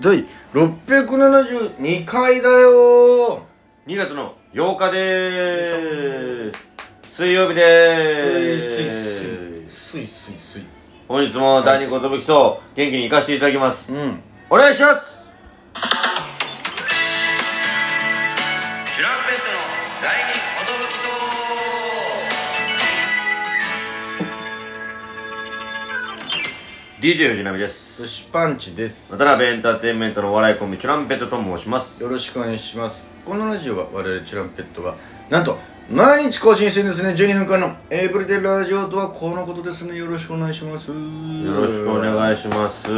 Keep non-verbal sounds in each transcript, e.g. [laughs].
第672回だよ。2月の8日でーす。水曜日ーでーす。本日も第2言武きそう元気に行かせていただきます。うん。お願いします DJ 藤波です。寿司パンチです。渡辺エンターテインメントのお笑いコンビチュランペットと申します。よろしくお願いします。このラジオは我々チュランペットがなんと毎日更新してるんですね。12分間のエイブリデイラジオとはこのことですね。よろしくお願いします。よよろしくお願いします。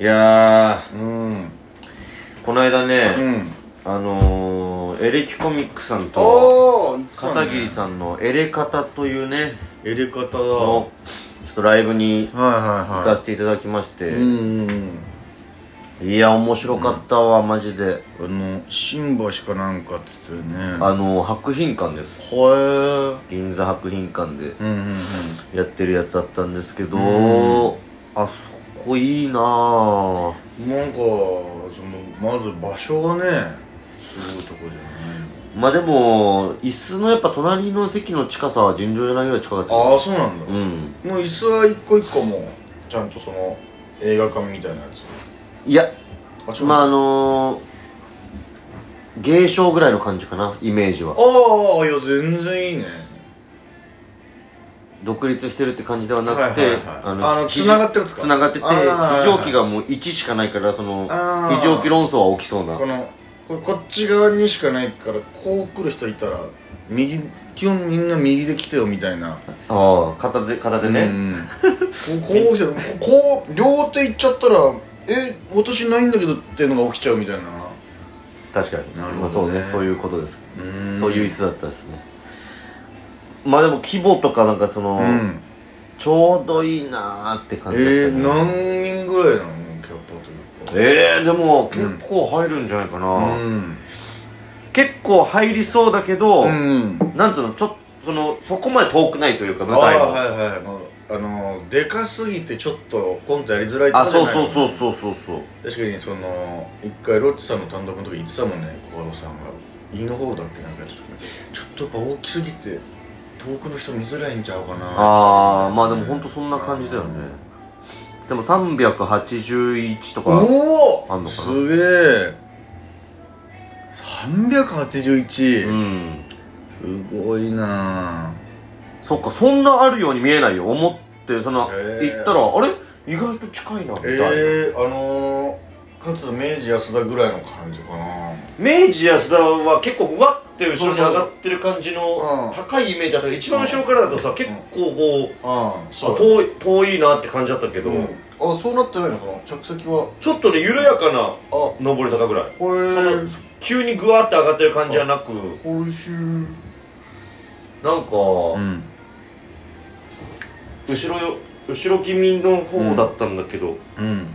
いやうん。ーこの間ね、うん。あのー、エレキコミックさんと片桐さんのエレカタというねエレ方だ。のちょっとライブにはいはいは行かせていただきまして、いうんいや面白かったわ、マジで。あの新橋かなんかっつってね。あの博品館です。は銀座博品館でえうんうんうん。やってるやつだったんですけど、うん。あそこいいなぁなんかそのまず場所がねすごいとこじゃない？まあでも椅子のやっぱ隣の席の近さは尋常じゃないぐらい近かったああそうなんだ、うん。もう椅子は一個一個もうちゃんとその映画館みたいなやつ。いやまあああのー、芸商ぐらいの感じかなイメージは。ああいや全然いいね。独立してるって感じではなくて、はいはいはい。あの非繋がってるやつか。つながってて非常機がもう1しかないからその非常機論争は起きそうな。このここっち側にしかないからこう来る人いたら右基本みんな右で来てよみたいな。ああ片手片手ね、うんこうこう来てここう両手行っちゃったらえ私ないんだけどっていうのが起きちゃうみたいな。確かに。なるほどね。まあ、そうね。そういうことです、うん。そういう椅子だったですね。まあでも規模とかなんかその、うん。ちょうどいいなーって感じだった、えー、ね何人ぐらいなの？えー、でもうん結構入るんじゃないかな、うん結構入りそうだけど、うん。なんつうのちょっとそのそこまで遠くないというかあ舞台のあはいはいもうあのでかすぎてちょっとコントやりづらいってあことじゃないそうそうそうそうそうそう。確かにその一回ロッチさんの単独の時言ってたもんね小春さんが。飯の方だっけなんかやってた時。にちょっとやっぱ大きすぎて遠くの人見づらいんちゃうかな。ああまあでも本当そんな感じだよねでも381とかおおあんのかな。すげえ381、うんすごいな。そっかそんなあるように見えないよ。思ってそのへー。行ったらあれ？意外と近いなみたいな、ええー、あのー、かつ明治安田ぐらいの感じかな。明治安田は結構うわって後ろに上がってる感じのうん。高いイメージだったけど一番後ろからだとさ結構こうあああ遠い遠いなって感じだったけど、うん、あそうなってないのかな？着席は。ちょっとね緩やかなあ。上り坂ぐらい。これその急にグワーって上がってる感じじゃなく。おいしいなんか、ん。後ろよ後ろ気味の方だったんだけど、うん。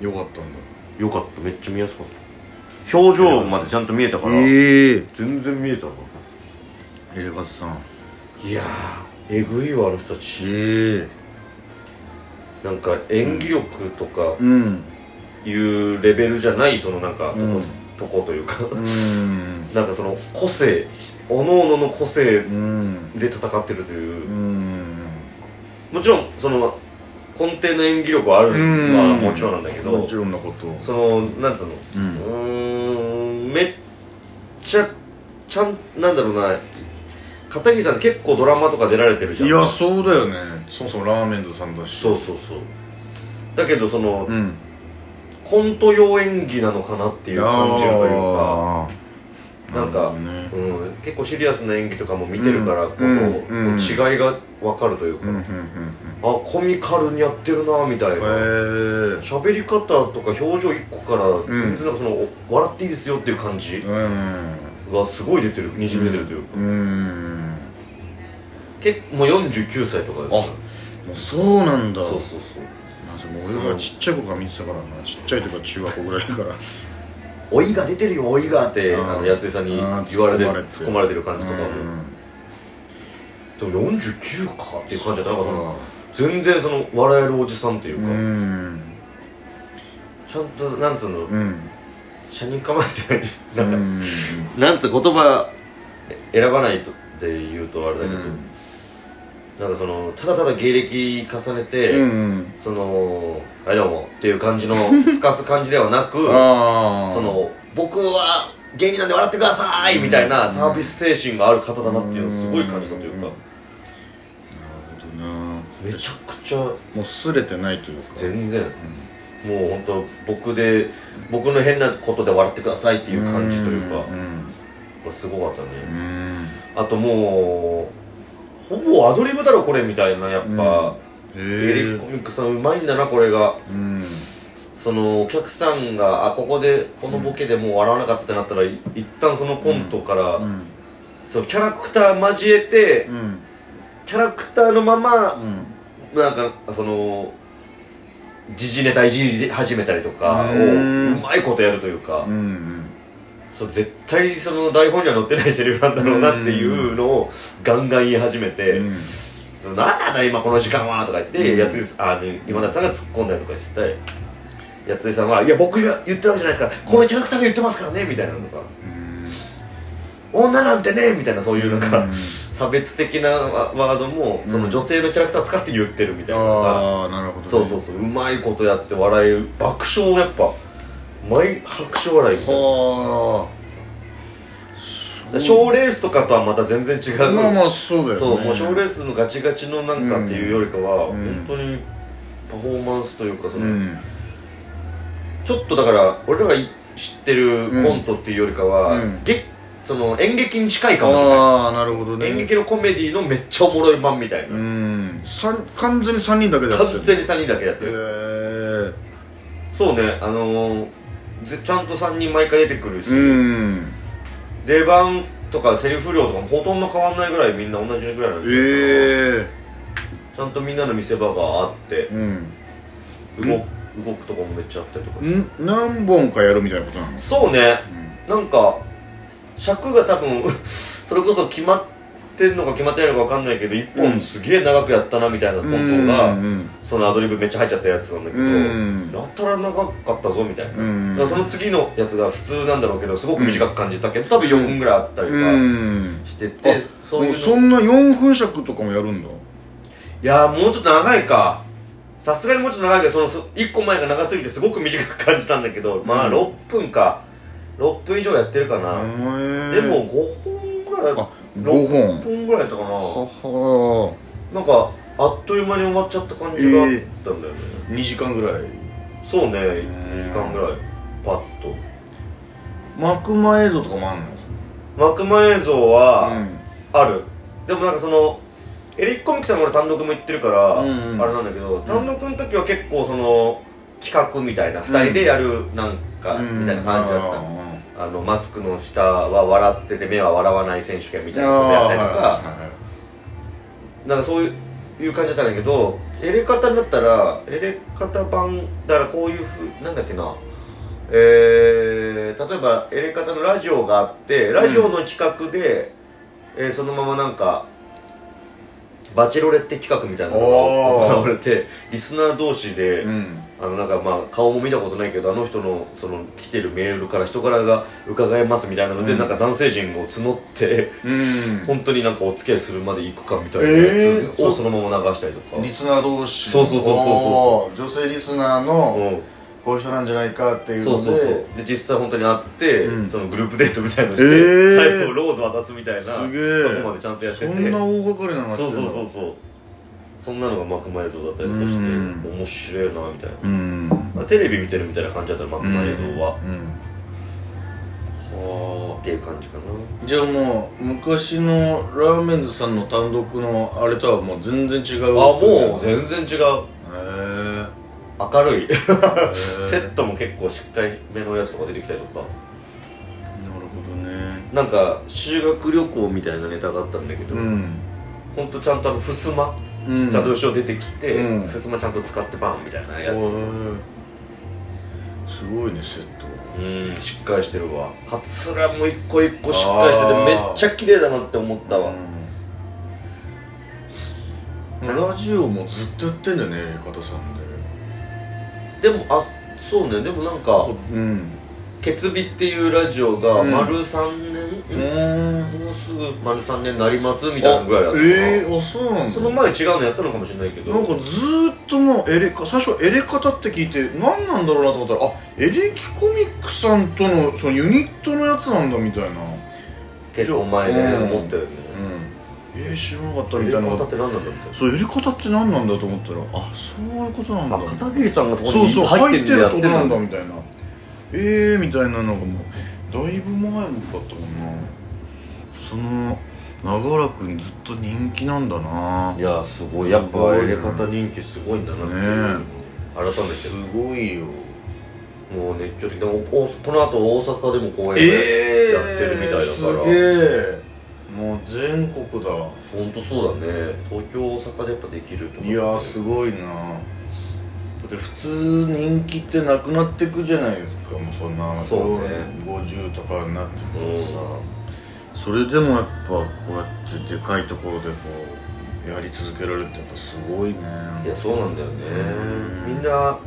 よかったんだ。よかった。めっちゃ見やすかった。表情までちゃんと見えたから、ええ全然見えたなエレガスさん。いやーえぐいわあの人たち。ええなんか演技力とかうん。いうレベルじゃないそのなんか、うん。とこというか。うん。[laughs] なんかその個性おののの個性うん。で戦ってるという。う、ん。もちろんその根底の演技力はあるうん。のはもちろんなんだけどもちろんなこと。そのなんつうの？うんめっちゃちゃんなんだろうな片桐さんって結構ドラマとか出られてるじゃん。いやそうだよね。そもそもラーメンズさんだし。そうそうそう。だけどその、うん。コント用演技なのかなっていう感じるというかなんか、ね。うん、結構シリアスな演技とかも見てるからこそ、うん違いが分かるというか、うんあコミカルにやってるなみたいな。喋り方とか表情一個からん。全然なんかその、笑っていいですよっていう感じがすごい出てるにじみ出てるというか、うん結構もう49歳とかですよ。もうそうなんだ。そうそうそう。まあそれも俺がちっちゃい頃から見てたからなちっちゃいとか中学校ぐらいから。[laughs] 老いが出てるよ老いがってうんあのやついさんに言あわーれて突っ込まれて突っ込まれてる感じとかも、うん。でも49かっていう感じだったなんかその全然その笑えるおじさんっていううか、ん。ちゃんとなんつうのうん。車に構えてない。なんか、うん。なんつう言葉選ばないとって言うとあれだけど、なんかそのただただ芸歴重ねて、うんその「はいどうも」っていう感じの [laughs] すかす感じではなくああその僕は芸人なんで笑ってくださいみたいなサービス精神がある方だなっていうのをすごい感じたというか。なるほどな。めちゃくちゃもうすれてないというか。全然。もう本当僕で僕の変なことで笑ってくださいっていう感じというか。うんすごかったね。うん。あともうほぼアドリブだろこれみたいなやっぱ、へエリックコミックさんうまいんだなこれが。うん。そのお客さんがあここでこのボケでもう笑わなかったってなったら、い一旦そのコントから、うん。そのキャラクター交えてうん。キャラクターのままうん。なんかその時事ネタいじり始めたりとかをううんまいことやるというか、うんそう絶対その台本には載ってないセリフなんだろうなっていうのをガンガン言い始めてうん「なんなんだ今この時間は」とか言って、うん。やついあの今田さんが突っ込んだりとかしてやついさんは「いや僕が言ってるわけじゃないですからこのキャラクターが言ってますからね」みたいなのとか「女なんてね」みたいなそういうなんか、差別的なワワードも、その女性のキャラクターを使って言ってるみたいなのが、ああなるほどね。そうそうそううまいことやって笑える爆笑やっぱ毎拍手笑いみたいな。は賞レースとかとはまた全然違う、まあまあそうだよね。そうもう賞レースのガチガチのなんかっていうよりかは、うん。本当にパフォーマンスというかその、うん。ちょっとだから俺らが知ってるコントっていうよりかは、うん。げその演劇に近いかもしれない。ああなるほどね。演劇のコメディのめっちゃおもろい版みたいな、うん。さん完全に3人だけでやってる。完全に3人だけやってへる、えそうねあのーぜちゃんと3人毎回出てくるし、うん。出番とかセリフ量とかもほとんど変わんないぐらいみんな同じぐらいなんですよ。ええちゃんとみんなの見せ場があってうん。動く動くとこもめっちゃあったりとか。ん？何本かやるみたいなことなの？そうね。なんか尺が多分 [laughs] それこそ決まってんのか決まってないのか分かんないけど1うん。本すげえ長くやったなみたいなコンうんトが、うん。そのアドリブめっちゃ入っちゃったやつなんだけど、うんやたら長かったぞみたいな、うん。だからその次のやつが普通なんだろうけどすごく短く感じたけど多分4分ぐらいあったりとうかんしてて、あそういうの。そんな4分尺とかもやるんだ。いやーもうちょっと長いか。さすがにもうちょっと長いけどそのそ1個前が長すぎてすごく短く感じたんだけど、まあうん。6分か。6分以上やってるかな、でも5本ぐらいあ6 5本本ぐらいやったかな。ははなんかあっという間に終わっちゃった感じがあったんだよね、2時間ぐらい。そうねん2時間ぐらい。パッと。幕間映像とかもあんの？幕間映像はうん。ある、でもなんかそのエリックコミックさんの俺単独も行ってるから、うんうん。あれなんだけど単独の時は結構その企画みたいな2人でやるなんかみたいな感じだった、あのマスクの下は笑ってて目は笑わない選手権みたいなことやったりとか、なんかそういう感じだったんだけどエレカタになったらエレカタ版だからこういうふうなんだっけなえー、例えばエレカタのラジオがあってラジオの企画で、えーそのままなんかバチェロレッテ企画みたいなのが行われてリスナー同士で、うん。あのなんかまあ顔も見たことないけどあの人のその来てるメールから人柄が伺えますみたいなので、うん。なんか男性陣を募ってうん。本当になんかお付き合いするまで行くかみたいなやえーつをそのまま流したりとか、リスナー同士そうそうそうそうそう女性リスナーのうんこういう人なんじゃないかっていうので。そうそうそう。で実際本当に会って、うん。そのグループデートみたいのして、えー。最後ローズ渡すみたいなすげえ。とこまでちゃんとやってて。そんな大掛かりなのそうそうそうそう。そんなのが幕間映像だったりとかしてうん。面白いなみたいな、うん。まあテレビ見てるみたいな感じだったら幕間映像は、うん。はっていう感じかなあじゃあもう昔のラーメンズさん。の単独のあれとはもう全然違うあもう全然違うへ明るい。えセットも結構しっかりめのやつとか出てきたりとか。なるほどね。なんか修学旅行みたいなネタがあったんだけど、うん。ほんとちゃんとあのふすま、うん。ちゃんと後ろ出てきて、うん。ふすまちゃんと使ってバンみたいなやつ。すごいねセット。うんしっかりしてるわ。カツラも一個一個しっかりしててめっちゃ綺麗だなって思ったわ、ラジオもずっとやってんだよね方さんでもあそうね。でもなんかでうん「ケツビ」っていうラジオがうん。丸3年、うんもうすぐ丸3年になりますみたいなぐらいだった。かなええあそうなんだ。その前違うのやってたのかもしれないけど。なんかずーっともうエレカ最初エレカタって聞いて何なんだろうなと思ったらあエレキコミックさんとのそのユニットのやつなんだみたいな。結構前ねうん。思ったよね。うんえー、知らなかったやみたいなり方って何なんだみたいな。そうエレカタって何なんだと思ったらあそういうことなんだ。あ片桐さんがそこに入ってるってことなんだやみたいな。ええー、みたいなのがもうだいぶ前もだったもんな。その長らくずっと人気なんだな。いやすごい。やっぱ入れ方人気すごいんだなっていう、ね改めて。すごいよ。もう熱狂的。でおおこの後大阪でも公演えやえってるみたいだから。すげえもう全国だ。本当そうだね。東京大阪でやっぱできると思いやーすごいな。だって普通人気ってなくなってくじゃないですか。もうそんなそうね。50とかになってくとさ、それでもやっぱこうやってでかいところでこうやり続けられるってやっぱすごいね。いやそうなんだよね。うん。みんな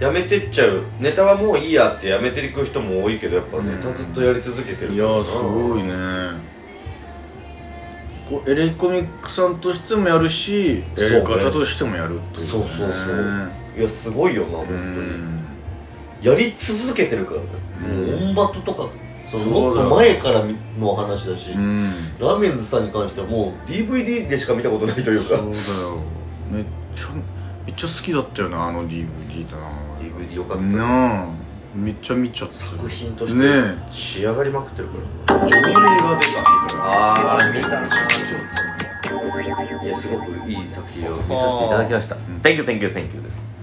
やめてっちゃう。ネタはもういいやってやめていく人も多いけどやっぱネタずっとやり続けてるいやーすごいねこうエレコミックさんとしてもやるし、そうね。エレ方としてもやるってことそうそうそう。いやすごいよな本う当に。んやり続けてるからね。うん。もうオンバトとかそのもっと前からの話だしうん。ラーメンズさんに関してはもう DVD でしか見たことないというか。そうだよ。めっちゃめっちゃ好きだったよなあの DVD だな DVD よかった。なあ。めっちゃ見ちゃった。作品としてね仕上がりまくってるからえジョニーが出たみたいなあー見た。いやすごくいい作品を見させていただきました。Thank you, thank you, thank you です